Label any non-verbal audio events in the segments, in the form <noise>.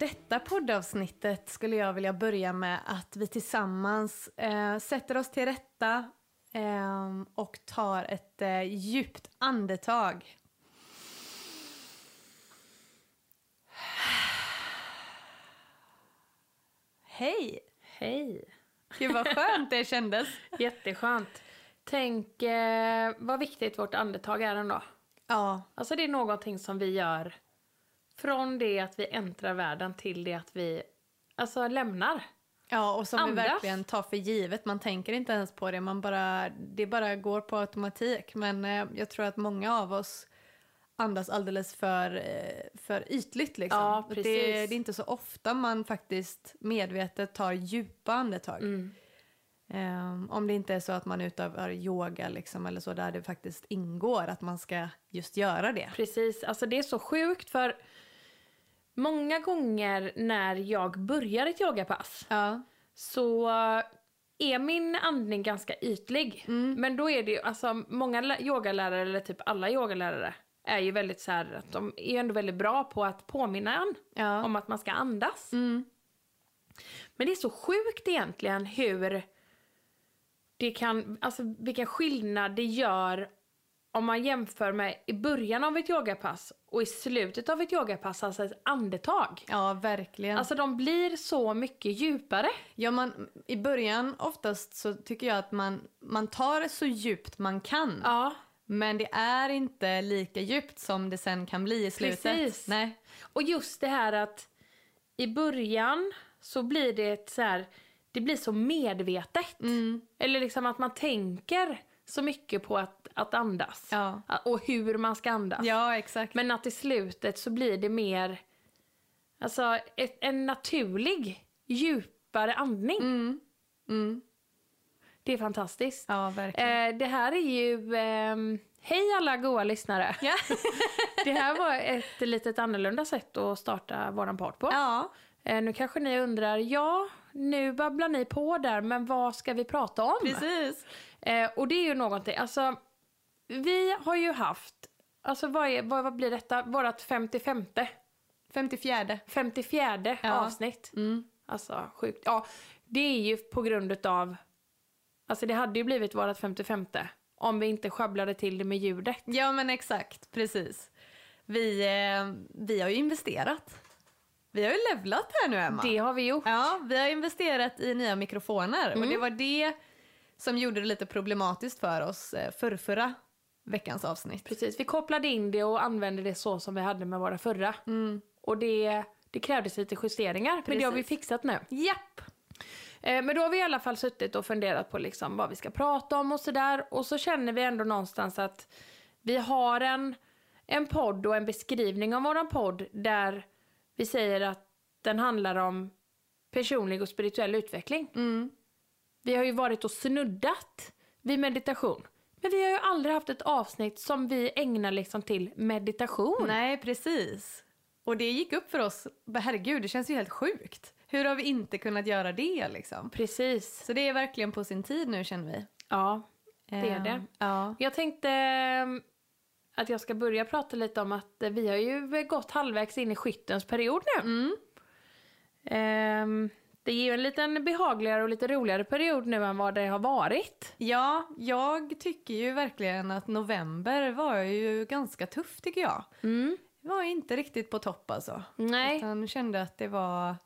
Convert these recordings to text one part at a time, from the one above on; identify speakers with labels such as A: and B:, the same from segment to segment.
A: Detta poddavsnittet skulle jag vilja börja med att vi tillsammans eh, sätter oss till rätta eh, och tar ett eh, djupt andetag. Hej!
B: Hej!
A: Gud vad skönt det kändes. <laughs>
B: Jätteskönt. Tänk eh, vad viktigt vårt andetag är ändå.
A: Ja,
B: Alltså det är någonting som vi gör från det att vi äntrar världen till det att vi alltså lämnar.
A: ja och som vi
B: Andas.
A: verkligen tar för givet. Man tänker inte ens på det, man bara, det bara går på automatik. Men eh, jag tror att många av oss andas alldeles för, eh, för ytligt. Liksom.
B: Ja,
A: det,
B: precis.
A: det är inte så ofta man faktiskt medvetet tar djupa andetag.
B: Mm.
A: Ehm, om det inte är så att man utövar yoga liksom, eller så, där det faktiskt ingår att man ska just göra det.
B: Precis, alltså det är så sjukt för många gånger när jag börjar ett yogapass
A: Ja,
B: så är min andning ganska ytlig. Men då är det ju, alltså många lä- yogalärare, eller typ alla yogalärare, är ju väldigt så här att de är ändå väldigt bra på att påminna en
A: Ja.
B: om att man ska andas.
A: Mm.
B: Men det är så sjukt egentligen hur det kan, alltså vilken skillnad det gör om man jämför med i början av ett yogapass och i slutet av ett yogapass, alltså ett andetag.
A: ja verkligen.
B: Alltså de blir så mycket djupare.
A: Ja, man, I början oftast så tycker jag att man, man tar så djupt man kan.
B: Ja,
A: Men det är inte lika djupt som det sen kan bli i slutet.
B: Precis.
A: Nej.
B: och just det här att i början så blir det så här, det blir så medvetet.
A: Mm.
B: Eller liksom att man tänker så mycket på att, att andas.
A: Ja.
B: Och hur man ska andas.
A: Ja, exakt.
B: Men att i slutet så blir det mer, alltså ett, en naturlig, djupare andning.
A: Mm. Mm.
B: Det är fantastiskt.
A: Ja, verkligen.
B: Eh, det här är ju, ehm, hej alla goa lyssnare.
A: Ja. <laughs>
B: Det här var ett litet annorlunda sätt att starta våran podd på.
A: ja.
B: Eh, nu kanske ni undrar, ja, nu babblar ni på där, men vad ska vi prata om?
A: Precis.
B: Eh, och det är ju någonting, alltså, vi har ju haft, alltså vad, är, vad, vad blir detta, vårat 55
A: 54.
B: 54
A: Ja.
B: avsnitt.
A: Mm.
B: Alltså sjukt. Ja, det är ju på grund utav, alltså det hade ju blivit vårat 55 om vi inte sjabblade till det med ljudet.
A: Ja, men exakt. Precis. Vi, eh, vi har ju investerat. Vi har ju levlat här nu, Emma.
B: Det har vi gjort.
A: Ja, vi har investerat i nya mikrofoner.
B: Mm.
A: Och det var det som gjorde det lite problematiskt för oss eh, för förra veckans avsnitt.
B: Precis, vi kopplade in det och använde det så som vi hade med våra förra. Och det, det krävdes lite justeringar, men det har vi
A: Precis.
B: fixat nu.
A: Japp!
B: Eh, Men då har vi i alla fall suttit och funderat på liksom vad vi ska prata om och sådär. Och så känner vi ändå någonstans att vi har en, en podd och en beskrivning av våran podd där vi säger att den handlar om personlig och spirituell utveckling. Vi har ju varit och snuddat vid meditation. Men vi har ju aldrig haft ett avsnitt som vi ägnar liksom till meditation.
A: Nej, precis. Och det gick upp för oss. Herregud, det känns ju helt sjukt. Hur har vi inte kunnat göra det liksom?
B: Precis.
A: Så det är verkligen på sin tid nu känner vi.
B: Ja, det är
A: Eh,
B: det.
A: Ja.
B: Jag tänkte eh, att jag ska börja prata lite om att eh, vi har ju gått halvvägs in i skyttens period nu. Ehm, Det är ju en liten behagligare och lite roligare period nu än vad det har varit.
A: Ja, jag tycker ju verkligen att november var ju ganska tuff tycker jag. Det var inte riktigt på topp alltså.
B: Nej.
A: Utan kände att det var...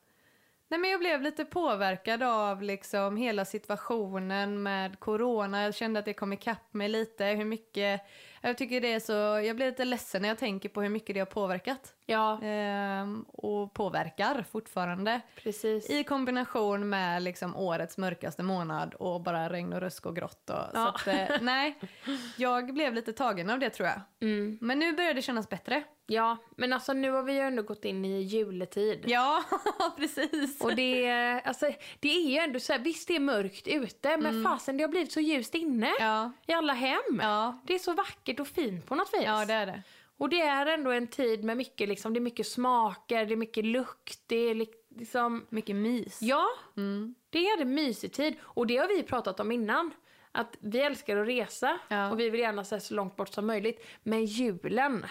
A: Nej men jag blev lite påverkad av liksom hela situationen med corona. Jag kände att det kom ikapp mig lite. Hur mycket... Jag tycker det är så... Jag blir lite ledsen när jag tänker på hur mycket det har påverkat.
B: Ja,
A: Ehm, och påverkar fortfarande.
B: precis.
A: I kombination med liksom årets mörkaste månad och bara regn och rusk och grått. Och,
B: Ja.
A: att, eh, <laughs> nej, jag blev lite tagen av det tror jag.
B: Mm.
A: Men nu börjar det kännas bättre.
B: Ja, men alltså nu har vi ju ändå gått in i juletid.
A: Ja, <laughs> precis.
B: Och det, alltså, det är ju ändå så här, visst det är mörkt ute, men fasen det har blivit så ljust inne.
A: Mm. Ja.
B: I alla hem.
A: Ja.
B: Det är så vackert och fint på något vis.
A: ja, det är det.
B: Och det är ändå en tid med mycket, liksom, det är mycket smaker, det är mycket lukt, det är li- liksom...
A: Mycket mys.
B: Ja, det är en mysig tid. Och det har vi pratat om innan. Att vi älskar att resa
A: Ja.
B: och vi vill gärna se så långt bort som möjligt. Men julen,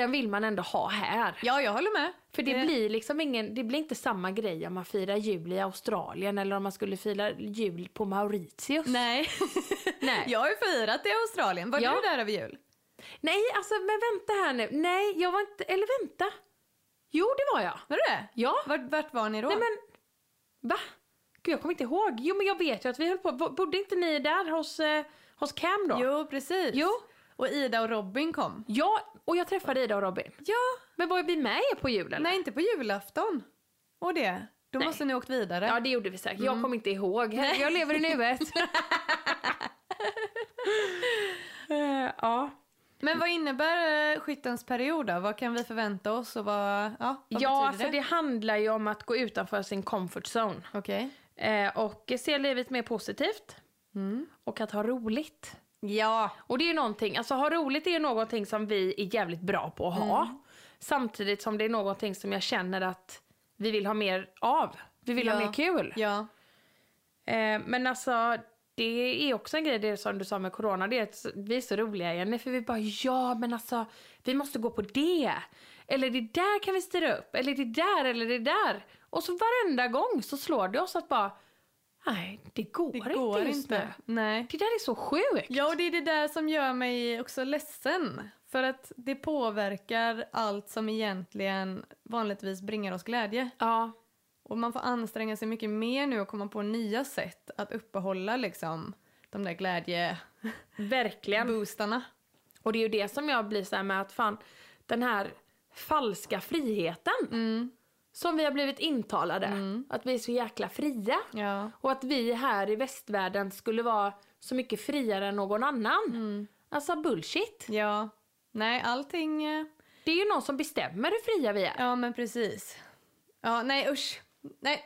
B: den vill man ändå ha här.
A: Ja, jag håller med.
B: För det blir liksom ingen, det blir inte samma grej om man firar jul i Australien eller om man skulle fira jul på Mauritius.
A: Nej. <laughs>
B: Nej.
A: jag har ju firat i Australien. Var
B: Ja.
A: du där över jul?
B: Nej, alltså men vänta här nu. Nej, jag var inte, eller vänta. Jo, det var jag.
A: Var du det?
B: Ja.
A: Vart, vart var ni då?
B: Nej men, va? Gud, jag kommer inte ihåg. Jo, men jag vet ju att vi höll på, bo- bodde inte ni där hos, eh, hos Cam då?
A: Jo, precis.
B: Jo.
A: Och Ida och Robin kom.
B: Ja, och jag träffade Ida och Robin.
A: Ja.
B: Men var vi med er på julen?
A: Nej, inte på julafton. Och det. Då
B: Nej.
A: måste ni åkt vidare.
B: Ja, det gjorde vi säkert.
A: Mm.
B: Jag kommer inte ihåg. Jag lever i nuet. <laughs> Eh, ja.
A: Men vad innebär eh, skyttens period då? Vad kan vi förvänta oss och vad, ja, vad
B: Ja, alltså det?
A: det?
B: handlar ju om att gå utanför sin comfort zone.
A: Okej.
B: Eh, och se livet mer positivt.
A: Mm.
B: Och att ha roligt.
A: Ja.
B: Och det är ju någonting, alltså ha roligt är ju någonting som vi är jävligt bra på att ha.
A: Mm.
B: Samtidigt som det är någonting som jag känner att vi vill ha mer av. Vi vill ha
A: Ja.
B: mer kul.
A: Ja.
B: Eh, men alltså, det är också en grej det som du sa med corona. Det är att vi är så roliga Jenny, för vi bara ja men alltså vi måste gå på det. Eller det där kan vi styra upp. Eller det där eller det där. Och så varenda gång så slår det oss att bara nej det går,
A: Det
B: inte
A: går
B: just
A: inte.
B: nu.
A: Nej.
B: Det där är så sjukt.
A: Ja, och det är det där som gör mig också ledsen. För att det påverkar allt som egentligen vanligtvis bringar oss glädje.
B: Ja,
A: Och man får anstränga sig mycket mer nu och komma på nya sätt att uppehålla liksom de där
B: verkligen.
A: glädjeboostarna.
B: Och det är ju det som jag blir så här med att fan, den här falska friheten
A: Mm.
B: Som vi har blivit intalade. Att vi är så jäkla fria.
A: Ja.
B: Och att vi här i västvärlden skulle vara så mycket friare än någon annan.
A: Mm.
B: Alltså bullshit.
A: Ja. Nej, allting... eh,
B: Det är ju någon som bestämmer hur fria vi är.
A: Ja, men precis. Ja, nej usch. Nej.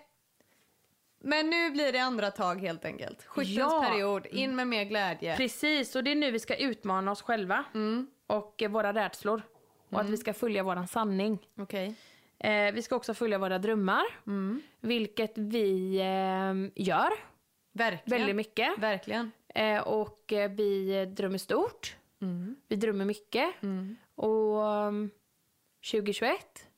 A: Men nu blir det andra tag helt enkelt. Skyttens
B: Ja.
A: period, in med mer glädje.
B: Precis, och det är nu vi ska utmana oss själva.
A: Mm.
B: Och våra rädslor. Och att vi ska följa våran sanning.
A: Okej.
B: Eh, vi ska också följa våra drömmar.
A: Mm.
B: Vilket vi eh, gör
A: Verkligen.
B: väldigt mycket.
A: Verkligen.
B: Eh, och eh, vi drömmer stort.
A: Mm.
B: Vi drömmer mycket.
A: Mm.
B: Och um, 2021,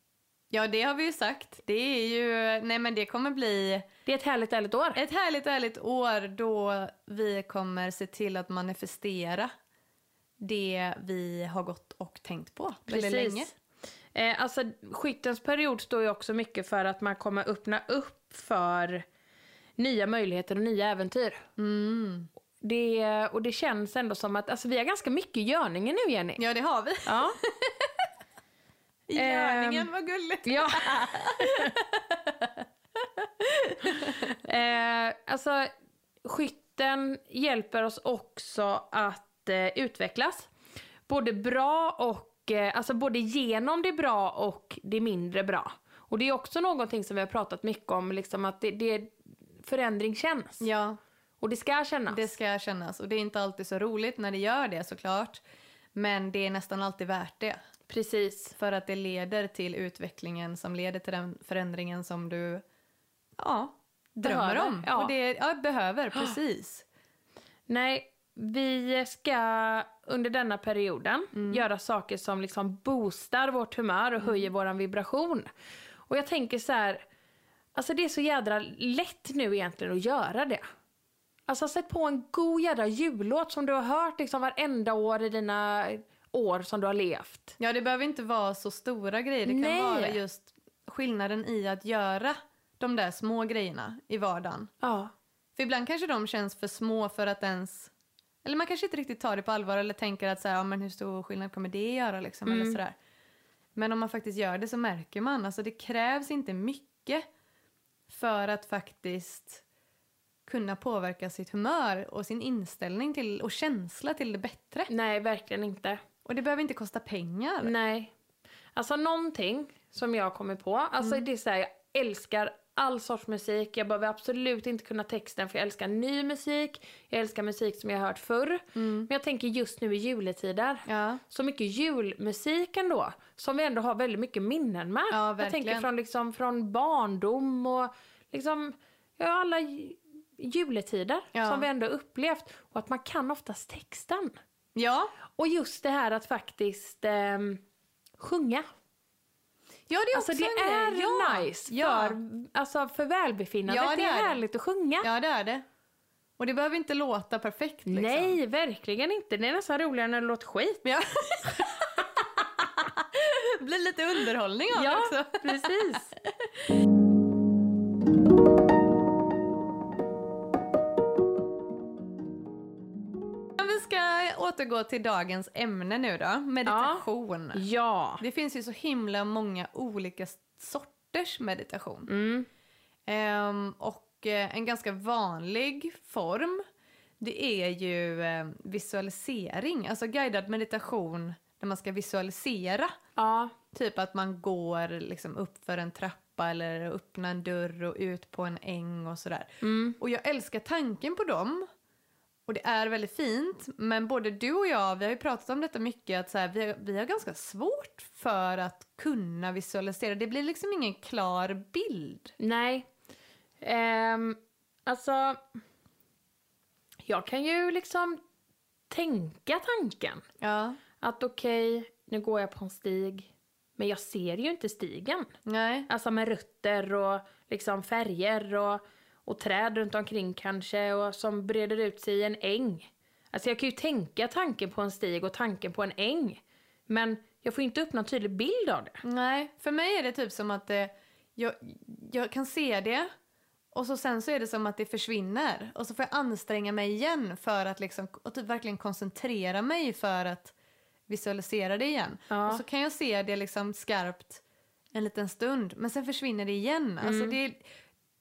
A: Ja, det har vi ju sagt. Det är ju... Nej, men det kommer bli
B: det är ett härligt, härligt år.
A: ett härligt, härligt år då vi kommer se till att manifestera det vi har gått och tänkt på väldigt länge.
B: Eh, alltså, skyttens period står ju också mycket för att man kommer öppna upp för nya möjligheter och nya äventyr.
A: Mm.
B: Det, och det känns ändå som att alltså, vi har ganska mycket görningen nu, Jenny.
A: Ja, det har vi.
B: Ja. <laughs>
A: Görningen, vad gulligt.
B: ja. <laughs> eh, alltså, skytten hjälper oss också att eh, utvecklas. Både bra och, eh, alltså både genom det bra och det mindre bra. Och det är också någonting som vi har pratat mycket om, liksom att det, det förändring känns.
A: Ja,
B: Och det ska kännas.
A: det ska kännas. Och det är inte alltid så roligt när det gör det såklart. Men det är nästan alltid värt det.
B: Precis.
A: För att det leder till utvecklingen som leder till den förändringen som du ja, drömmer om.
B: ja.
A: Och det, ja, behöver, precis.
B: Nej, vi ska under denna perioden
A: Mm.
B: göra saker som liksom boostar vårt humör och höjer våran vibration. Och jag tänker så här, alltså det är så jädra lätt nu egentligen att göra det. Alltså sätt på en god jädra jullåt som du har hört liksom varenda år i dina år som du har levt.
A: Ja, det behöver inte vara så stora grejer. Det kan
B: Nej.
A: vara just skillnaden i att göra de där små grejerna i vardagen.
B: Ja.
A: För ibland kanske de känns för små för att ens... Eller man kanske inte riktigt tar det på allvar eller tänker att så här, ja, men hur stor skillnad kommer det göra liksom, eller sådär. Men om man faktiskt gör det så märker man, alltså det krävs inte mycket för att faktiskt kunna påverka sitt humör och sin inställning till och känsla till det bättre.
B: Nej, verkligen inte.
A: Och det behöver inte kosta pengar.
B: Nej. Alltså någonting som jag kommer på. Alltså det är så här, jag älskar all sorts musik. Jag behöver absolut inte kunna texten för jag älskar ny musik. Jag älskar musik som jag har hört förr. Men jag tänker just nu i juletider.
A: Ja.
B: Så mycket julmusik ändå. Som vi ändå har väldigt mycket minnen med.
A: Ja,
B: jag tänker från, liksom, från barndom och liksom, ja, alla ju- juletider
A: Ja.
B: som vi ändå upplevt. Och att man kan oftast texten.
A: Ja.
B: Och just det här att faktiskt ehm, sjunga.
A: Ja, det är
B: Alltså
A: också
B: det
A: en
B: är
A: ja.
B: nice
A: Ja.
B: för, alltså, för välbefinnandet.
A: Ja,
B: det,
A: det
B: är,
A: är det.
B: härligt att sjunga.
A: ja, det är det. Och det behöver inte låta perfekt liksom.
B: Nej, verkligen inte. Det är nästan roligare när det låter skit.
A: Ja. det <laughs> blir lite underhållning av det
B: Ja,
A: också.
B: precis. <laughs>
A: återgå till dagens ämne nu då, meditation.
B: Ja.
A: Det finns ju så himla många olika sorters meditation.
B: Mm.
A: Ehm, och eh, en ganska vanlig form, det är ju eh, visualisering, alltså guidad meditation där man ska visualisera.
B: Ja.
A: Typ att man går liksom upp för en trappa eller öppnar en dörr och ut på en äng och sådär.
B: Mm.
A: Och jag älskar tanken på dem. Och det är väldigt fint, men både du och jag, vi har ju pratat om detta mycket, att så här, vi, har, vi har ganska svårt för att kunna visualisera. Det blir liksom ingen klar bild.
B: Nej. Ehm, alltså, jag kan ju liksom tänka tanken.
A: Ja.
B: Att okej, nu går jag på en stig, men jag ser ju inte stigen.
A: Nej.
B: Alltså med rötter och liksom färger och, och träd runt omkring kanske och som breder ut sig i en äng. Alltså jag kan ju tänka tanken på en stig och tanken på en äng. Men jag får inte upp någon tydlig bild av det.
A: Nej, för mig är det typ som att det, jag, jag kan se det och så sen så är det som att det försvinner och så får jag anstränga mig igen för att liksom, och typ verkligen koncentrera mig för att visualisera det igen.
B: Ja.
A: Och så kan jag se det liksom skarpt en liten stund men sen försvinner det igen. Alltså det, är-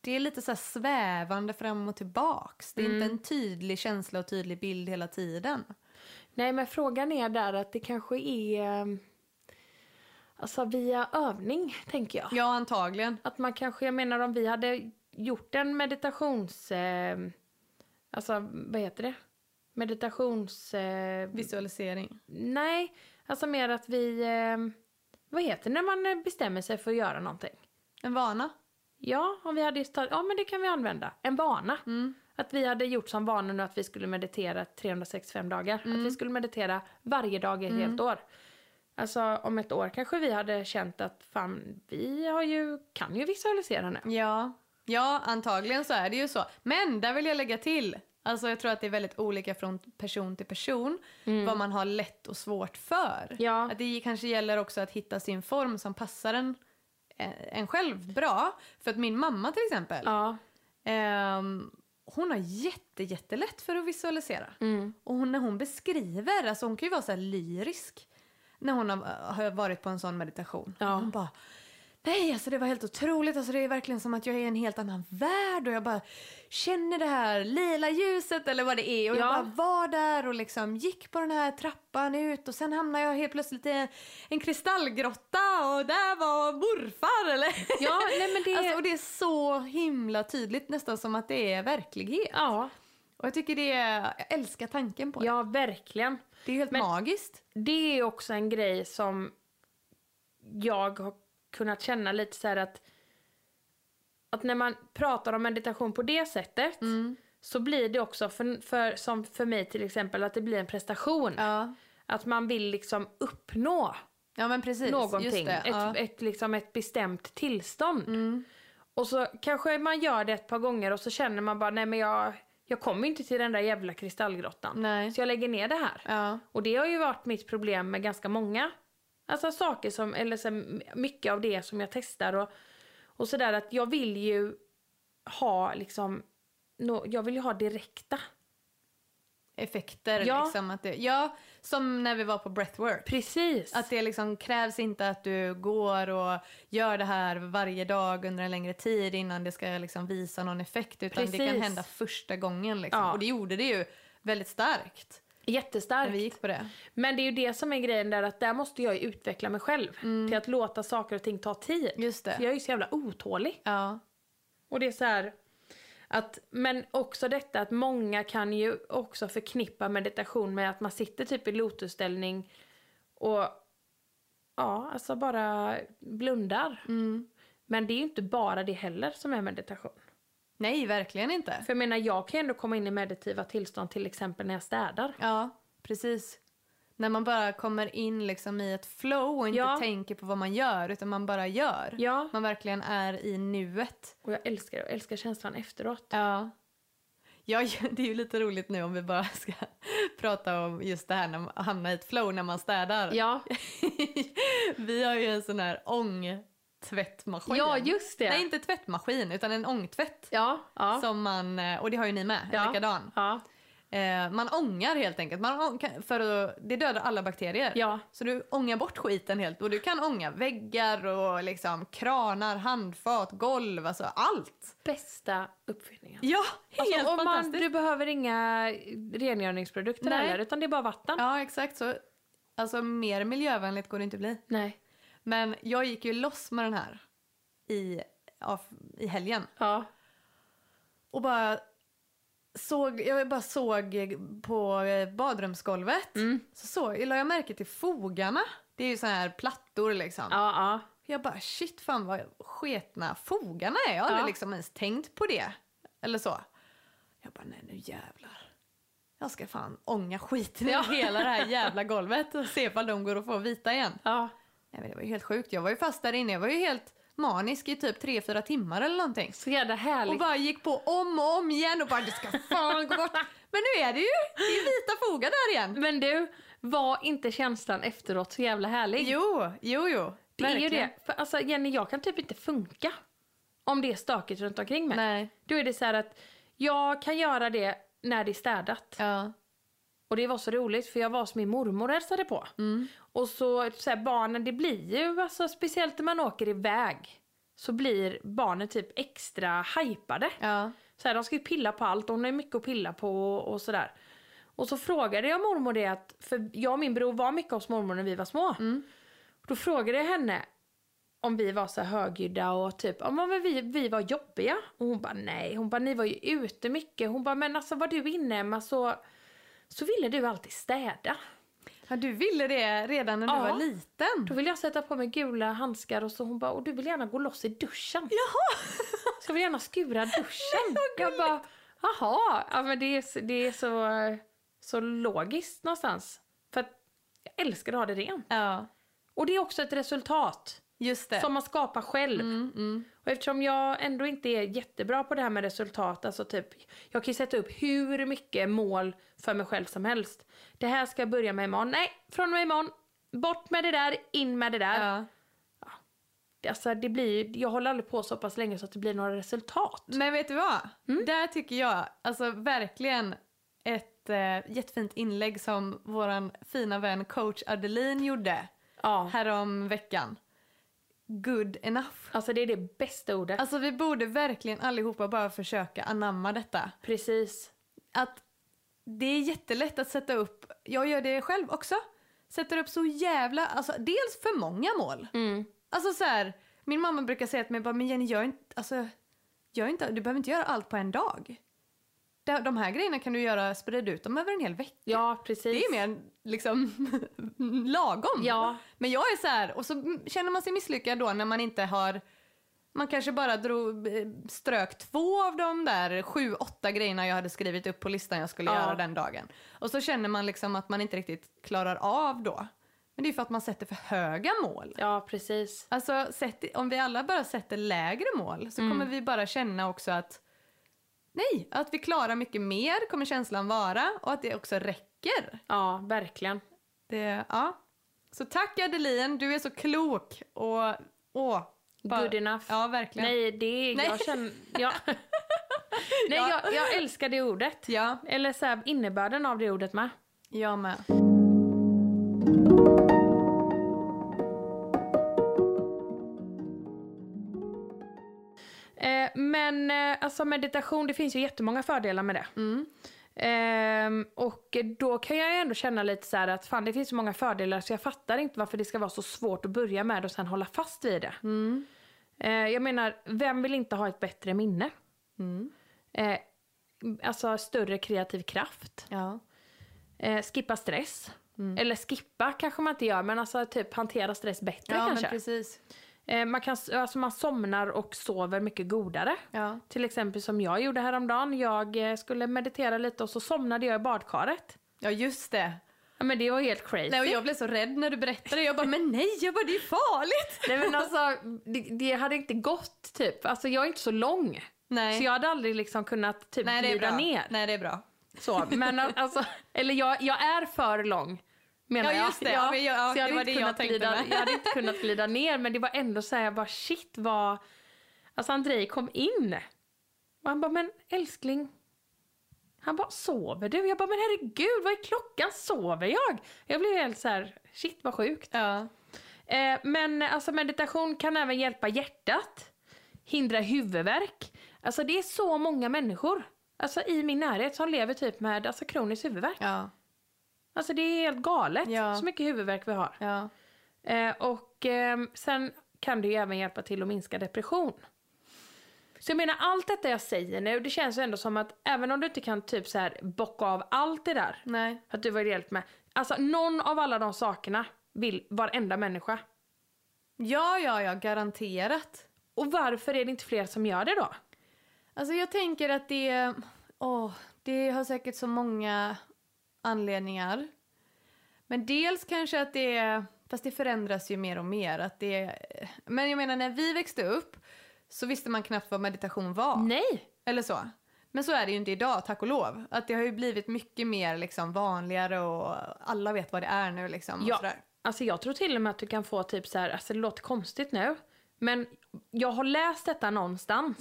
A: det är lite så svävande fram och tillbaks. Det är inte en tydlig känsla och tydlig bild hela tiden.
B: Nej, men frågan är där att det kanske är eh, alltså via övning, tänker jag.
A: Ja, antagligen.
B: Att man kanske, jag menar om vi hade gjort en meditations... Eh, alltså, vad heter det? Meditations... Eh,
A: Visualisering.
B: nej, alltså mer att vi... Eh, vad heter det när man bestämmer sig för att göra någonting?
A: En vana.
B: Ja, om vi hade tagit, ja men det kan vi använda. En vana.
A: Mm.
B: Att vi hade gjort som vana nu att vi skulle meditera 365 dagar. Att vi skulle meditera varje dag i ett helt år. Alltså om ett år kanske vi hade känt att fan, vi har ju, kan ju visualisera nu.
A: Ja. ja, antagligen så är det ju så. Men där vill jag lägga till, alltså jag tror att det är väldigt olika från person till person vad man har lätt och svårt för.
B: Ja.
A: Att det kanske gäller också att hitta sin form som passar en, en själv bra. För att min mamma till exempel,
B: Ja.
A: ehm, hon har jätte, jättelätt för att visualisera.
B: Mm.
A: Och hon, när hon beskriver, alltså hon kan ju vara så lyrisk när hon har, har varit på en sån meditation.
B: Ja.
A: Hon bara, nej alltså det var helt otroligt, alltså det är verkligen som att jag är i en helt annan värld och jag bara känner det här lila ljuset eller vad det är och
B: Ja.
A: jag bara var där och liksom gick på den här trappan ut och sen hamnade jag helt plötsligt i en, en kristallgrotta och där var morfar eller?
B: Ja, nej men det... <laughs>
A: Alltså, och det är så himla tydligt, nästan som att det är verklighet.
B: ja,
A: Och jag tycker det är, jag älskar tanken på det.
B: ja, verkligen.
A: Det är helt
B: Men-
A: magiskt.
B: Det är också en grej som jag har kunnat känna lite så här att att när man pratar om meditation på det sättet
A: Mm.
B: så blir det också för, för, som för mig till exempel att det blir en prestation.
A: Ja.
B: Att man vill liksom uppnå
A: ja, precis.
B: någonting.
A: Det.
B: Ett,
A: Ja.
B: ett, liksom ett bestämt tillstånd.
A: Mm.
B: Och så kanske man gör det ett par gånger och så känner man bara nej men jag, jag kommer inte till den där jävla kristallgrottan.
A: Nej.
B: Så jag lägger ner det här.
A: Ja.
B: Och det har ju varit mitt problem med ganska många alltså saker som, eller så mycket av det som jag testar och, och sådär att jag vill ju ha liksom, nå- jag vill ju ha direkta.
A: Effekter.
B: Ja.
A: Liksom, att det, ja, som när vi var på breathwork.
B: Precis.
A: Att det liksom krävs inte att du går och gör det här varje dag under en längre tid innan det ska liksom visa någon effekt. Utan det kan
B: Precis.
A: hända första gången. Liksom.
B: Ja.
A: Och det gjorde det ju väldigt starkt när
B: Jättestarkt.
A: vi gick på det.
B: Men det är ju det som är grejen där att där måste jag ju utveckla mig själv. Till att låta saker och ting ta tid.
A: Just det.
B: För jag är ju så jävla otålig.
A: Ja.
B: Och det är så här att, men också detta att många kan ju också förknippa meditation med att man sitter typ i lotusställning och ja, alltså bara blundar.
A: Mm.
B: Men det är ju inte bara det heller som är meditation.
A: Nej, verkligen inte.
B: För jag menar, jag kan ju ändå komma in i meditativa tillstånd till exempel när jag städar.
A: Ja, precis. När man bara kommer in liksom i ett flow och inte
B: Ja.
A: tänker på vad man gör utan man bara gör.
B: Ja.
A: Man verkligen är i nuet.
B: Och jag älskar det. Jag älskar känslan efteråt.
A: Ja. Ja, <laughs> det är ju lite roligt nu om vi bara ska <laughs> prata om just det här när man hamnar i ett flow när man städar.
B: Ja, <laughs>
A: vi har ju en sån här ångtvättmaskin.
B: ja just det.
A: Nej, inte tvättmaskin utan en ångtvätt.
B: Ja, ja.
A: Som man, eh, och det har ju ni med,
B: Ja.
A: likadan.
B: ja.
A: Eh, man ångar helt enkelt, man för att, det dödar alla bakterier.
B: ja.
A: Så du ångar bort skiten helt och du kan ånga väggar och liksom kranar, handfat, golv, alltså allt.
B: Bästa uppfinningen.
A: Ja, helt
B: Alltså, och man, du behöver inga rengöringsprodukter
A: Nej.
B: heller, utan det är bara vatten.
A: Ja, exakt så. Alltså mer miljövänligt går det inte bli.
B: Nej.
A: Men jag gick ju loss med den här i, ja, i helgen.
B: Ja.
A: Och bara såg, jag bara såg på badrumsgolvet.
B: Mm.
A: Så såg, la jag märke till fogarna. Det är ju så här plattor liksom.
B: Ja, ja.
A: Jag bara shit fan vad sketna fogarna är. Jag hade
B: Ja.
A: liksom ens tänkt på det. Eller så. Jag bara nej nu jävlar. Jag ska fan ånga skiten
B: Ja.
A: i hela det här <laughs> jävla golvet och se ifall de går att få vita igen.
B: ja.
A: Nej, men det var ju helt sjukt. Jag var ju fast där inne. Jag var ju helt manisk i typ 3-4 timmar eller någonting.
B: Så jävla härligt.
A: Och bara gick på om och om igen och bara det ska fan gå bort. <laughs> Men nu är det ju, det är vita fogar där igen.
B: Men du, var inte känslan efteråt så jävla härlig?
A: Jo, jo, jo.
B: det är ju
A: verkligen.
B: det. För alltså Jenny, jag kan typ inte funka om det är stökigt runt omkring mig.
A: Nej.
B: Då är det så här att jag kan göra det när det är städat.
A: Ja.
B: Och det var så roligt för jag var hos min mormor och hälsade på.
A: Mm.
B: Och så, så här, barnen, det blir ju, alltså, speciellt när man åker iväg, så blir barnen typ extra hypade.
A: Ja.
B: Så här, de ska ju pilla på allt, hon har ju mycket att pilla på och, och sådär. Och så frågade jag mormor det att, för jag och min bror var mycket hos mormor när vi var små.
A: Mm.
B: Då frågade jag henne om vi var så här högljudda och typ, men vi, vi var jobbiga. Och hon bara nej, hon bara ni var ju ute mycket. Hon bara men alltså var du inne hemma så, så ville du alltid städa.
A: ja, du ville det redan när du
B: Ja.
A: var liten.
B: Då vill jag sätta på mig gula handskar och så hon bara, och du vill gärna gå loss i duschen. Jaha! Så jag vill gärna skura duschen. <laughs> jag bara, jaha, ja men det är, det är så, så logiskt någonstans. För att jag älskar att ha det rent.
A: Ja,
B: Och det är också ett resultat som man skapar själv.
A: Mm, mm.
B: Och eftersom jag ändå inte är jättebra på det här med resultat, alltså typ, jag kan ju sätta upp hur mycket mål för mig själv som helst. Det här ska jag börja med imorgon. Nej, från och med imorgon. Bort med det där, in med det där.
A: Ja.
B: Alltså det blir, jag håller aldrig på så pass länge så att det blir några resultat.
A: Men vet du vad? Där tycker jag, alltså verkligen ett eh, jättefint inlägg som våran fina vän coach Adeline gjorde
B: Ja.
A: härom veckan. Good enough.
B: Alltså det är det bästa ordet.
A: Alltså vi borde verkligen allihopa bara försöka anamma detta.
B: Precis.
A: Att det är jättelätt att sätta upp, jag gör det själv också, sätter upp så jävla, alltså dels för många mål.
B: Mm.
A: Alltså så här, min mamma brukar säga till mig bara, men Jenny gör inte, alltså, gör inte, du behöver inte göra allt på en dag. De, här grejerna kan du göra, sprida ut dem över en hel vecka.
B: Ja, precis.
A: Det är mer liksom <laughs> lagom.
B: Ja.
A: Men jag är så här, och så känner man sig misslyckad då när man inte har man kanske bara drog, eh, strök två av de där sju, åtta grejerna jag hade skrivit upp på listan jag skulle
B: Ja.
A: göra den dagen. Och så känner man liksom att man inte riktigt klarar av då. Men det är för att man sätter för höga mål.
B: Ja, precis.
A: Alltså om vi alla bara sätter lägre mål så kommer vi bara känna också att nej, att vi klarar mycket mer kommer känslan vara och att det också räcker.
B: Ja, verkligen.
A: Det, ja. Så tack Adeline, du är så klok och åh. bara-
B: Good enough.
A: Ja, verkligen.
B: Nej, det är,
A: Nej.
B: jag känner, ja. <laughs> Nej,
A: Ja.
B: jag, jag älskar det ordet.
A: Ja,
B: Eller så här, innebörden av det ordet med.
A: jag med.
B: Alltså meditation, det finns ju jättemånga fördelar med det.
A: Mm.
B: Ehm, och då kan jag ju ändå känna lite så att fan det finns så många fördelar så jag fattar inte varför det ska vara så svårt att börja med och sen hålla fast vid det.
A: Mm.
B: Eh, jag menar, vem vill inte ha ett bättre minne?
A: Mm.
B: Eh, alltså större kreativ kraft.
A: Ja.
B: Eh, skippa stress.
A: Mm.
B: Eller skippa kanske man inte gör men alltså typ hantera stress bättre
A: ja, men
B: kanske.
A: precis.
B: Eh, man, kan, alltså man somnar och sover mycket godare.
A: Ja.
B: Till exempel som jag gjorde häromdagen. Jag eh, skulle meditera lite och så somnade jag i badkaret.
A: ja, just det.
B: Ja, men det var helt crazy.
A: Nej, och jag blev så rädd när du berättade. Jag bara, men nej, jag bara, det är farligt.
B: Nej men alltså, <laughs> det, det hade inte gått typ. Alltså jag är inte så lång.
A: Nej,
B: Så jag hade aldrig liksom kunnat typ
A: nej
B: glida
A: bra.
B: ner.
A: Nej, det är bra.
B: Så, men <laughs> alltså, eller jag, jag är för lång. Menar
A: Ja,
B: jag.
A: just det. Ja, men jag- ja,
B: så jag hade inte
A: jag
B: kunnat
A: tänkte
B: glida,
A: med.
B: Jag hade inte kunnat glida ner men det var ändå så här, jag bara shit vad... Alltså Andrei kom in. Och han bara, men älskling. Han bara, sover du? Jag bara, men herregud vad är klockan? Sover jag? Jag blev helt så här, shit vad sjukt.
A: Ja.
B: Eh, men alltså meditation kan även hjälpa hjärtat, hindra huvudvärk. Alltså det är så många människor alltså, i min närhet som lever typ med alltså, kronisk huvudvärk.
A: Ja.
B: Alltså det är helt galet
A: Ja.
B: så mycket huvudvärk vi har.
A: Ja.
B: Eh, och ehm, sen kan det ju även hjälpa till att minska depression. Så jag menar allt detta jag säger nu, det känns ju ändå som att även om du inte kan typ så här bocka av allt det där
A: Nej.
B: att du var hjälpt med. Alltså någon av alla de sakerna vill varenda människa.
A: Ja, ja, ja, garanterat.
B: Och varför är det inte fler som gör det då?
A: Alltså jag tänker att det, åh, det har säkert så många anledningar. Men dels kanske att det, fast det förändras ju mer och mer. Att det, men jag menar när vi växte upp så visste man knappt vad meditation var.
B: Nej!
A: Eller så. Men så är det ju inte idag, tack och lov. Att det har ju blivit mycket mer liksom vanligare och alla vet vad det är nu liksom.
B: Ja.
A: sådär.
B: Alltså jag tror till och med att du kan få typ så här, alltså det låter konstigt nu, men jag har läst detta någonstans.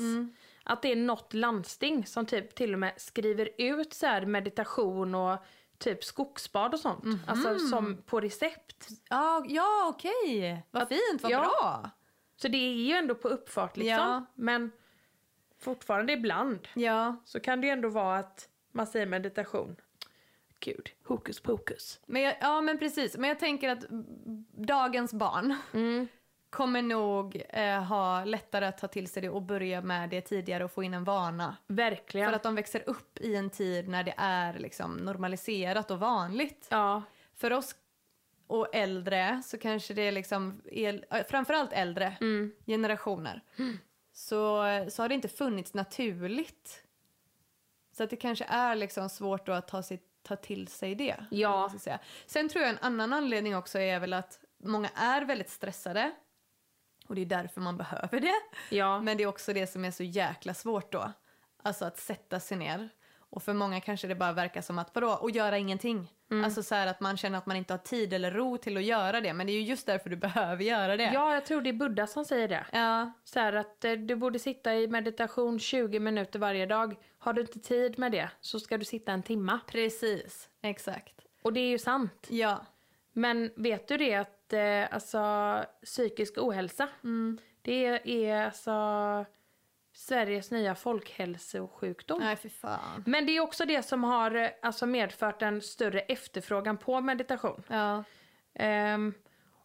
B: Att det är något landsting som typ till och med skriver ut så meditation och typ skogsbad och sånt. Alltså som på recept.
A: Ja, ja okej. Vad
B: Att-
A: fint, vad
B: ja.
A: bra.
B: Så det är ju ändå på uppfart liksom.
A: Ja.
B: Men fortfarande ibland
A: Ja,
B: så kan det ju ändå vara att man säger meditation. Gud, hokus pokus.
A: men jag, ja men precis. Men jag tänker att dagens barn
B: Mm.
A: Kommer nog eh, ha lättare att ta till sig det och börja med det tidigare och få in en vana.
B: Verkligen.
A: För att de växer upp i en tid när det är liksom normaliserat och vanligt.
B: Ja,
A: För oss och äldre så kanske det är liksom, el, äh, framförallt äldre
B: mm.
A: generationer, så, så har det inte funnits naturligt. Så att det kanske är liksom svårt att ta, sig, ta till sig det.
B: Ja.
A: Sen tror jag en annan anledning också är väl att många är väldigt stressade. Och det är därför man behöver det.
B: ja.
A: Men det är också det som är så jäkla svårt då. Alltså att sätta sig ner. Och för många kanske det bara verkar som att, vadå, och göra ingenting.
B: Mm.
A: Alltså så här att man känner att man inte har tid eller ro till att göra det. Men det är ju just därför du behöver göra det.
B: ja, jag tror det är Buddha som säger det.
A: Ja,
B: Så här att eh, du borde sitta i meditation 20 minuter varje dag. Har du inte tid med det så ska du sitta en timma.
A: precis. Exakt.
B: Och det är ju sant.
A: Ja.
B: Men vet du det att eh, alltså, psykisk ohälsa,
A: Mm.
B: det är alltså Sveriges nya folkhälsosjukdom.
A: Nej, för fan.
B: Men det är också det som har eh, alltså, medfört en större efterfrågan på meditation.
A: Ja.
B: Ehm,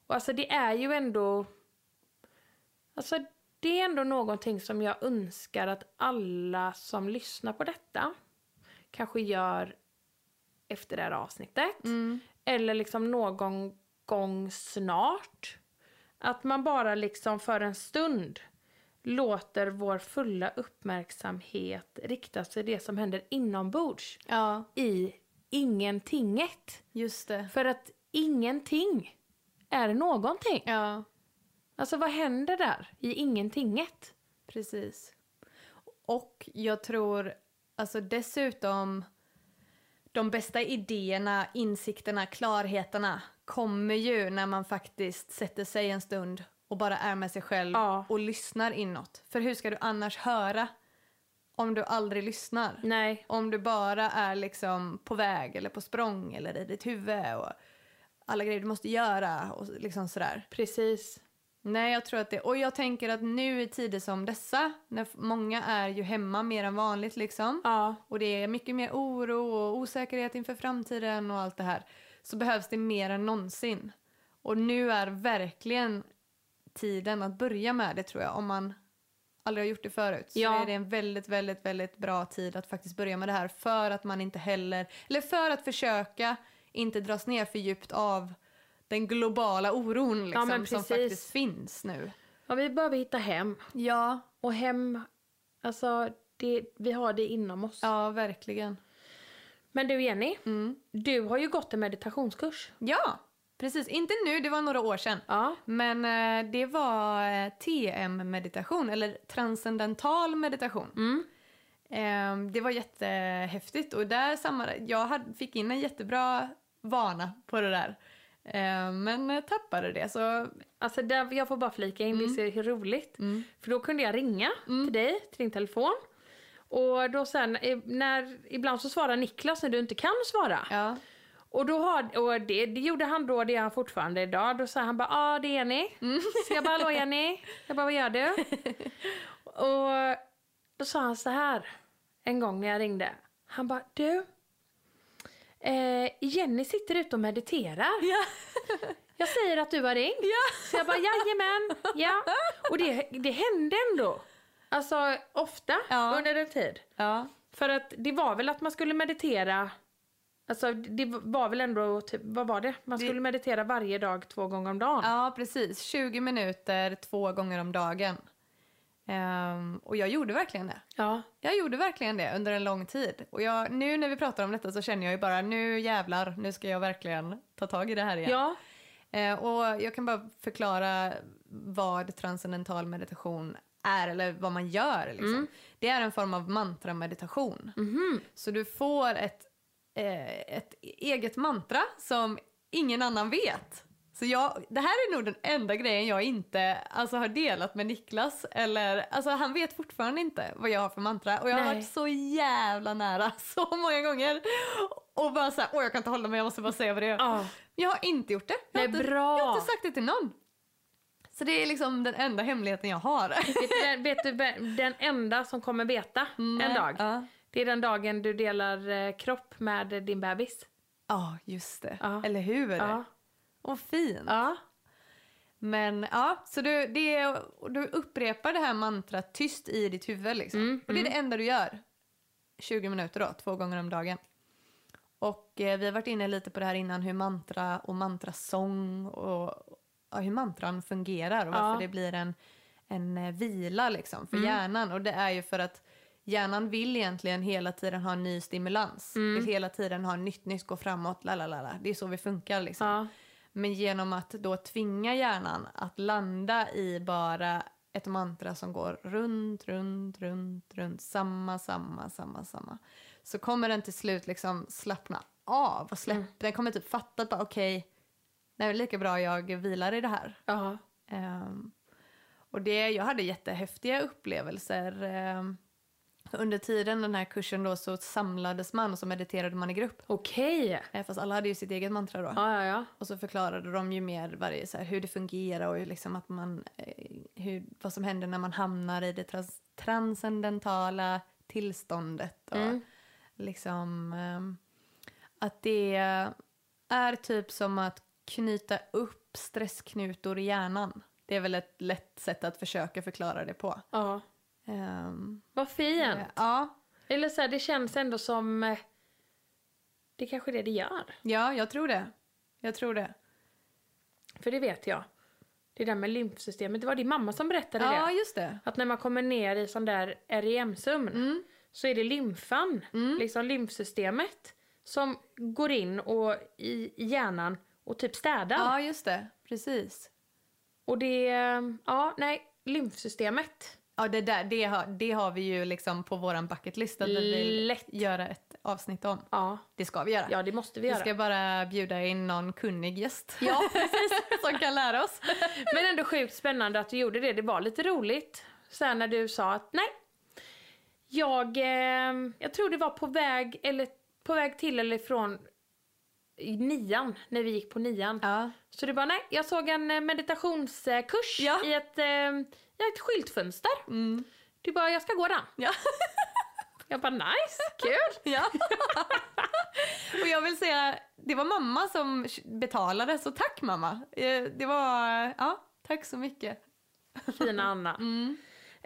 B: och alltså det är ju ändå... Alltså det är ändå någonting som jag önskar att alla som lyssnar på detta kanske gör efter det här avsnittet.
A: Mm.
B: Eller liksom någon gång snart. Att man bara liksom för en stund låter vår fulla uppmärksamhet riktas till det som händer inombords
A: Ja,
B: i ingentinget.
A: just det.
B: För att ingenting är någonting.
A: Ja,
B: Alltså vad händer där i ingentinget?
A: precis. Och jag tror, alltså dessutom, de bästa idéerna, insikterna, klarheterna kommer ju när man faktiskt sätter sig en stund och bara är med sig själv
B: Ja.
A: och lyssnar inåt. För hur ska du annars höra om du aldrig lyssnar?
B: Nej.
A: Om du bara är liksom på väg eller på språng eller i ditt huvud och alla grejer du måste göra och liksom sådär.
B: Precis.
A: Nej, jag tror att det... Och jag tänker att nu i tider som dessa, när många är ju hemma mer än vanligt liksom,
B: Ja.
A: och det är mycket mer oro och osäkerhet inför framtiden och allt det här, så behövs det mer än någonsin. Och nu är verkligen tiden att börja med det tror jag, om man aldrig har gjort det förut. Så
B: Ja.
A: är det en väldigt, väldigt, väldigt bra tid att faktiskt börja med det här för att man inte heller, eller för att försöka inte dras ner för djupt av den globala oron liksom,
B: men
A: som faktiskt finns nu.
B: ja, vi behöver hitta hem.
A: Ja,
B: Och hem, alltså det, vi har det inom oss.
A: ja verkligen.
B: Men du Jenny,
A: Mm.
B: du har ju gått en meditationskurs.
A: Ja, precis. Inte nu, det var några år sedan.
B: Ja.
A: Men eh, det var eh, TM-meditation, eller transcendental meditation.
B: Mm.
A: Eh, det var jättehäftigt och där samma, jag fick in en jättebra vana på det där. Eh, men eh, tappade det så...
B: Alltså där, jag får bara flika in, det är så roligt.
A: Mm.
B: För då kunde jag ringa till dig, till din telefon. Och då sen, när, ibland så svarar Niklas när du inte kan svara.
A: Ja.
B: Och, då har, och det, det gjorde han då, det gör han fortfarande idag. Då sa han bara, ja ah, det är Jenny. <laughs> Så jag bara, hallå Jenny. Jag bara, vad gör du? <laughs> och då sa han så här, en gång när jag ringde. Han bara, du. Eh, Jenny sitter ute och mediterar.
A: Ja. <laughs>
B: Jag säger att du har ringt. Så jag bara, jajamän. Ja. Och det, det hände ändå. Alltså ofta
A: Ja.
B: under en tid.
A: ja.
B: För att det var väl att man skulle meditera Alltså det var väl ändå, typ, vad var det? Man
A: Det-
B: skulle meditera varje dag två gånger om dagen.
A: Ja, precis. 20 minuter två gånger om dagen. Ehm, och jag gjorde verkligen det.
B: Ja.
A: Jag gjorde verkligen det under en lång tid. Och jag, nu när vi pratar om detta så känner jag ju bara nu jävlar, nu ska jag verkligen ta tag i det här igen.
B: Ja.
A: Eh, och jag kan bara förklara vad transcendental meditation är eller vad man gör. Liksom. Det är en form av mantrameditation.
B: Mhm.
A: Så du får ett, eh, ett eget mantra som ingen annan vet. Så jag, det här är nog den enda grejen jag inte alltså, har delat med Niklas. Eller, alltså, han vet fortfarande inte vad jag har för mantra. Och jag har
B: Nej.
A: varit så jävla nära <laughs> så många gånger. Och bara så här, åh jag kan inte hålla mig, jag måste bara säga vad det är.
B: ja.
A: Jag har inte gjort det. Jag har,
B: Nej,
A: inte,
B: bra.
A: jag har inte sagt det till någon. Så det är liksom den enda hemligheten jag har.
B: Vet, du, den- vet du den enda som kommer veta en dag?
A: Ja,
B: Det är den dagen du delar eh, kropp med din bebis.
A: Ja, just det.
B: Ja.
A: Eller hur?
B: Ja.
A: Och fint.
B: Ja.
A: Men ja, så du, det du upprepar det här mantrat tyst i ditt huvud liksom.
B: Mm,
A: och det är det enda du gör. 20 minuter då, två gånger om dagen. Och eh, vi har varit inne lite på det här innan, hur mantra och mantrasång och hur mantran fungerar och varför
B: Ja.
A: det blir en, en eh, vila liksom för
B: Mm.
A: hjärnan. Och det är ju för att hjärnan vill egentligen hela tiden ha ny stimulans.
B: Mm.
A: Vill hela tiden ha nytt, nytt, gå framåt, lalalala. Det är så vi funkar liksom.
B: Ja.
A: Men genom att då tvinga hjärnan att landa i bara ett mantra som går runt, runt, runt, runt, samma, samma, samma, samma. Så kommer den till slut liksom slappna av och släpp,
B: Mm.
A: den kommer typ fatta att okej, det är lika bra jag vilar i det här.
B: Ja.
A: Ehm, och det, jag hade jättehäftiga upplevelser. ehm, under tiden den här kursen då så samlades man och så mediterade man i grupp.
B: Okej.
A: Eh, Fast alla hade ju sitt eget mantra då.
B: Ja, ja, ja.
A: Och så förklarade de ju mer varje, så här, hur det fungerar och liksom att man, eh, hur, vad som händer när man hamnar i det trans, transcendentala tillståndet. Och
B: Mm.
A: liksom ehm, att det är typ som att knyta upp stressknutor i hjärnan. Det är väl ett lätt sätt att försöka förklara det på.
B: ja.
A: Ehm,
B: Vad fint.
A: eh, ja,
B: Eller så här, det känns ändå som... eh, Det är kanske det det gör.
A: ja, jag tror det. Jag tror det.
B: För det vet jag. Det där med lymfsystemet, det var din mamma som berättade
A: Ja,
B: det.
A: just det.
B: Att när man kommer ner i sån där REM-sömn
A: Mm.
B: så är det lymfan,
A: Mm.
B: liksom lymfsystemet, som går in och i hjärnan och typ städar.
A: Ja, just det. Precis.
B: Och det, ja, nej, lymfsystemet.
A: Ja, det, där, det, har, det har vi ju liksom på våran bucketlist att vi vill
B: Lätt.
A: göra ett avsnitt om.
B: Ja,
A: Det ska vi göra.
B: ja det måste vi
A: vi
B: göra.
A: ska bara bjuda in någon kunnig gäst
B: Ja, <laughs> precis.
A: som kan lära oss.
B: Men ändå sjukt spännande att du gjorde det. Det var lite roligt. Sen när du sa att nej, jag, eh, jag tror det var på väg, eller på väg till eller ifrån i nian, när vi gick på nian.
A: Ja.
B: Så du bara nej, jag såg en eh, meditationskurs
A: Ja.
B: i ett, eh, i ett skyltfönster.
A: Mm.
B: Du bara, jag ska gå den.
A: Ja. <laughs>
B: Jag bara nice, kul. <laughs>
A: ja. <laughs> Och jag vill säga, det var mamma som betalade, så tack mamma. Eh, Det var, ja, tack så mycket.
B: Fina Anna.
A: Mm.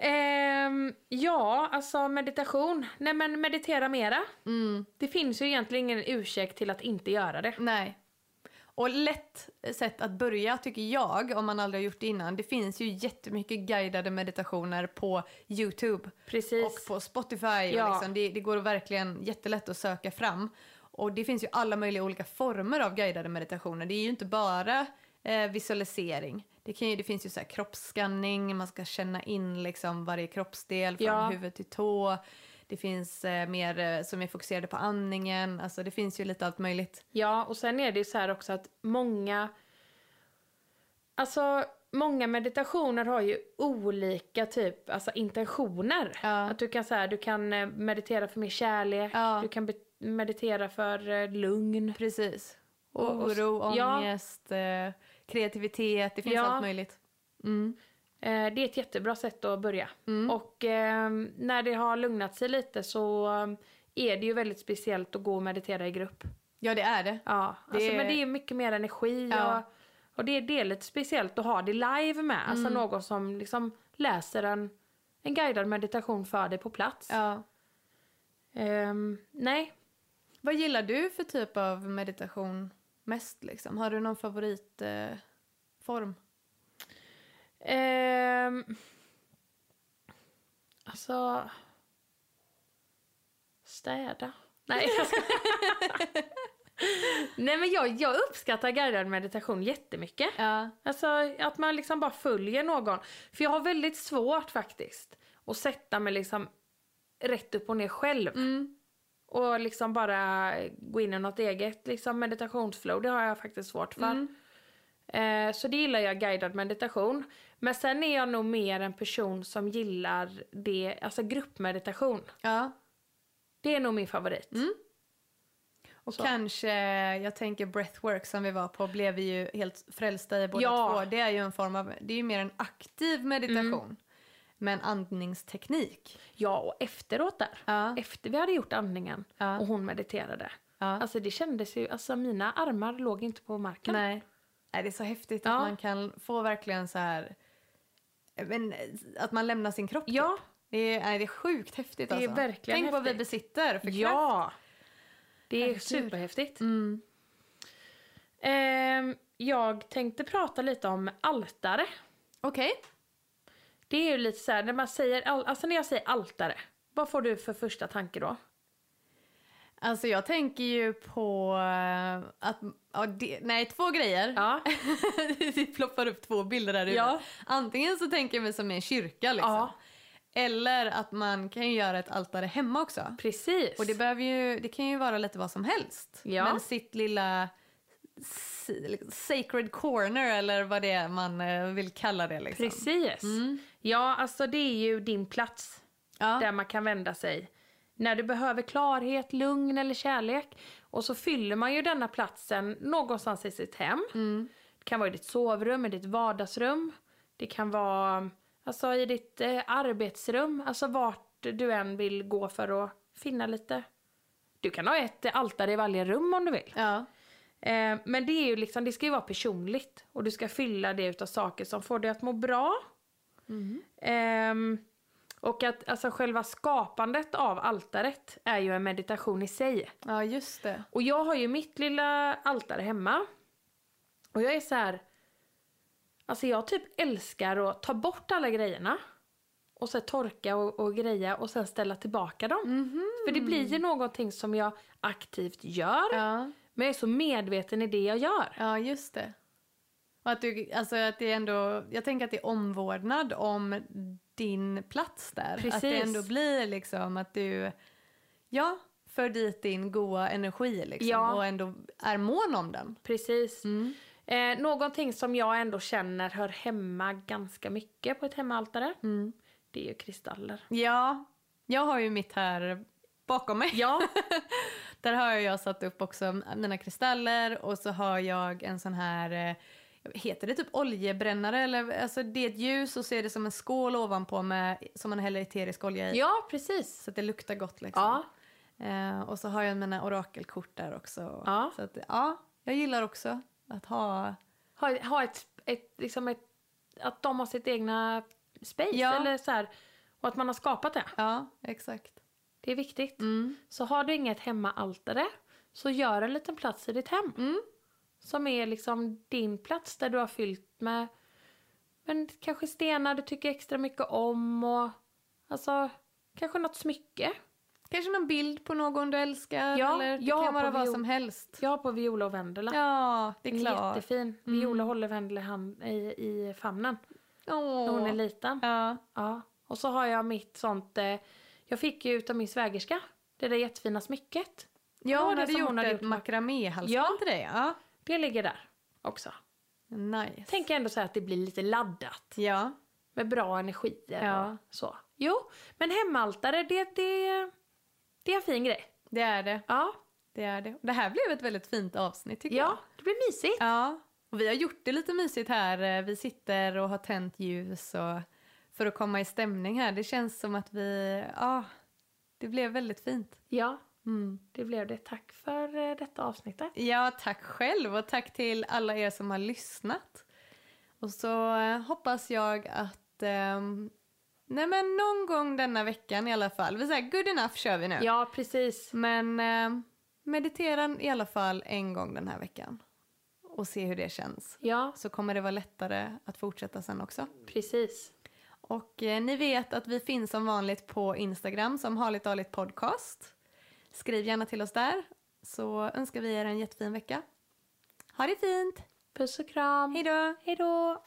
B: Ehm, ja, alltså meditation. Nej men meditera mera.
A: Mm.
B: Det finns ju egentligen ingen ursäkt till att inte göra det.
A: Nej. Och lätt sätt att börja tycker jag, om man aldrig har gjort det innan. Det finns ju jättemycket guidade meditationer på Youtube
B: Precis.
A: och på Spotify.
B: Ja.
A: Och liksom, det, det går verkligen jättelätt att söka fram. Och det finns ju alla möjliga olika former av guidade meditationer. Det är ju inte bara eh, visualisering. Det, kan ju, det finns ju så här kroppsskanning, man ska känna in liksom varje kroppsdel från
B: Ja.
A: huvud till tå. Det finns eh, mer eh, som är fokuserade på andningen. Alltså det finns ju lite allt möjligt.
B: Ja, och sen är det ju så här också att många... Alltså, många meditationer har ju olika typ, alltså intentioner.
A: Ja.
B: Att du kan, så här, du kan eh, meditera för mer kärlek,
A: Ja.
B: du kan meditera för eh, lugn.
A: Precis.
B: Och- och-
A: Oro,
B: ja.
A: Kreativitet. Det finns
B: Ja.
A: allt möjligt. Mm.
B: Eh, det är ett jättebra sätt att börja.
A: Mm.
B: Och eh, när det har lugnat sig lite så är det ju väldigt speciellt att gå och meditera i grupp.
A: Ja, det är det.
B: Ja,
A: Det
B: alltså,
A: är-
B: men det är mycket mer energi
A: Ja.
B: och, och det, är- det är lite speciellt att ha det live med. Alltså
A: Mm.
B: någon som liksom läser en, en guidad meditation för dig på plats.
A: Ja.
B: Ehm, nej,
A: Vad gillar du för typ av meditation mest? Liksom? Har du någon favoritform? Eh,
B: alltså... Städa. Nej, jag ska... <laughs> Nej men jag, jag uppskattar guidad meditation jättemycket.
A: ja.
B: Alltså att man liksom bara följer någon. För jag har väldigt svårt faktiskt att sätta mig liksom rätt upp och ner själv.
A: Mm.
B: Och liksom bara gå in i något eget liksom meditationsflow. Det har jag faktiskt svårt för.
A: Mm.
B: Eh, så det gillar jag guidad meditation. Men sen är jag nog mer en person som gillar det, alltså gruppmeditation.
A: ja.
B: Det är nog min favorit.
A: Mm. Och
B: Så.
A: kanske, jag tänker breathwork som vi var på, blev vi ju helt frälsta i båda
B: Ja.
A: två. Det är ju en form av, det är ju mer en aktiv meditation. Med en andningsteknik.
B: Ja, och efteråt där.
A: Ja.
B: Efter vi hade gjort andningen
A: Ja.
B: och hon mediterade.
A: ja.
B: Alltså det kändes ju, alltså mina armar låg inte på marken.
A: Nej. Nej, det är så häftigt att man kan få verkligen så här, men, att man lämnar sin kropp.
B: Ja,
A: Typ. Det, är, nej, det är sjukt häftigt
B: Det är
A: alltså.
B: verkligen
A: Tänk vad vi
B: häftigt.
A: besitter för kraft.
B: ja. Det är
A: Herregud.
B: superhäftigt.
A: Mm.
B: Ehm, jag tänkte prata lite om altare.
A: Okej.
B: Det är ju lite så här, när man säger, al- alltså när jag säger altare, vad får du för första tanke då?
A: Alltså jag tänker ju på eh, att, ja, det, nej två grejer.
B: Ja, <laughs>
A: det ploppar upp två bilder där ute.
B: Ja.
A: Antingen så tänker jag mig som en kyrka liksom.
B: Ja.
A: Eller att man kan ju göra ett altare hemma också.
B: precis.
A: Och det, behöver ju, det kan ju vara lite vad som helst.
B: Ja.
A: Men sitt lilla sacred corner eller vad det är man eh, vill kalla det. Liksom.
B: Precis.
A: Mm.
B: Ja, alltså det är ju din plats
A: Ja.
B: där man kan vända sig när du behöver klarhet, lugn eller kärlek. Och så fyller man ju denna platsen någonstans i sitt hem.
A: Mm.
B: Det kan vara i ditt sovrum, i ditt vardagsrum. Det kan vara alltså, i ditt eh, arbetsrum. Alltså vart du än vill gå för att finna lite. Du kan ha ett altare i varje rum om du vill.
A: Ja.
B: Eh, men det är ju liksom, det ska ju vara personligt. Och du ska fylla det utav saker som får dig att må bra.
A: Mm.
B: Ehm, och att alltså själva skapandet av altaret är ju en meditation i sig.
A: ja, just det.
B: Och jag har ju mitt lilla altare hemma. Och jag är så här. Alltså jag typ älskar att ta bort alla grejerna. Och så torka och, och greja och sen ställa tillbaka dem.
A: Mhm.
B: För det blir ju någonting som jag aktivt gör.
A: Ja.
B: Men jag är så medveten i det jag gör.
A: ja, just det. Och att du, alltså att det ändå, jag tänker att det är omvårdnad om din plats där. Att det
B: Precis.
A: ändå blir liksom att du, ja, för dit din goa energi liksom.
B: Ja.
A: Och ändå är mån om den.
B: Precis.
A: Mm.
B: Eh, någonting som jag ändå känner hör hemma ganska mycket på ett hemmaaltare.
A: Mm.
B: Det är ju kristaller.
A: Ja, jag har ju mitt här bakom mig.
B: Ja, <laughs>
A: Där har jag satt upp också mina kristaller och så har jag en sån här, eh, heter det typ oljebrännare eller alltså det är ett ljus och så är det som en skål ovanpå med, som man häller eterisk olja i.
B: ja precis.
A: Så att det luktar gott liksom.
B: Ja,
A: Eh, och så har jag mina orakelkort där också.
B: Ja.
A: Så att, ja, jag gillar också att ha,
B: ha, ha ett, ett, liksom ett, att de har sitt egna space
A: Ja.
B: eller så här, och att man har skapat det.
A: ja exakt.
B: Det är viktigt.
A: Mm.
B: Så har du inget hemmaaltare så gör en liten plats i ditt hem.
A: Mm.
B: Som är liksom din plats där du har fyllt med men kanske stenar du tycker extra mycket om och alltså kanske något smycke.
A: Kanske någon bild på någon du älskar
B: Ja,
A: eller det
B: ja,
A: kan vara vad som helst.
B: Har på Viola och Vendela.
A: Ja, det är klart.
B: Jättefin. Viola håller Vendela i, hand, i, i famnen
A: Åh.
B: när hon är liten.
A: Ja.
B: Ja. Och så har jag mitt sånt, eh, jag fick ju utav min svägerska, det där jättefina smycket.
A: Ja, hon
B: det
A: hade
B: som
A: gjort
B: hon hade
A: ett
B: gjort.
A: makraméhalsband
B: Ja.
A: till dig. Ja.
B: Det ligger där också.
A: Nice.
B: Tänker ändå så att det blir lite laddat.
A: Ja.
B: Med bra energier
A: Ja.
B: och så. Jo, men hemaltare det, det, det är en fin grej.
A: Det är det.
B: Ja,
A: Det är det. Det här blev ett väldigt fint avsnitt tycker
B: ja
A: jag.
B: det blir mysigt.
A: Ja. Och vi har gjort det lite mysigt här. Vi sitter och har tänt ljus och för att komma i stämning här. Det känns som att vi, ja, det blev väldigt fint.
B: Ja,
A: Mm.
B: det blev det. Tack för eh, detta avsnittet.
A: Ja, tack själv och tack till alla er som har lyssnat. Och så eh, hoppas jag att, ehm, nej men någon gång denna veckan i alla fall, vi säger good enough kör vi nu.
B: Ja, precis.
A: Men ehm, meditera i alla fall en gång den här veckan och se hur det känns.
B: Ja,
A: Så kommer det vara lättare att fortsätta sen också.
B: precis.
A: Och eh, ni vet att vi finns som vanligt på Instagram som Harligt Arligt Podcast. Skriv gärna till oss där så önskar vi er en jättefin vecka. Ha det fint!
B: Puss och kram.
A: Hej då!
B: Hej då.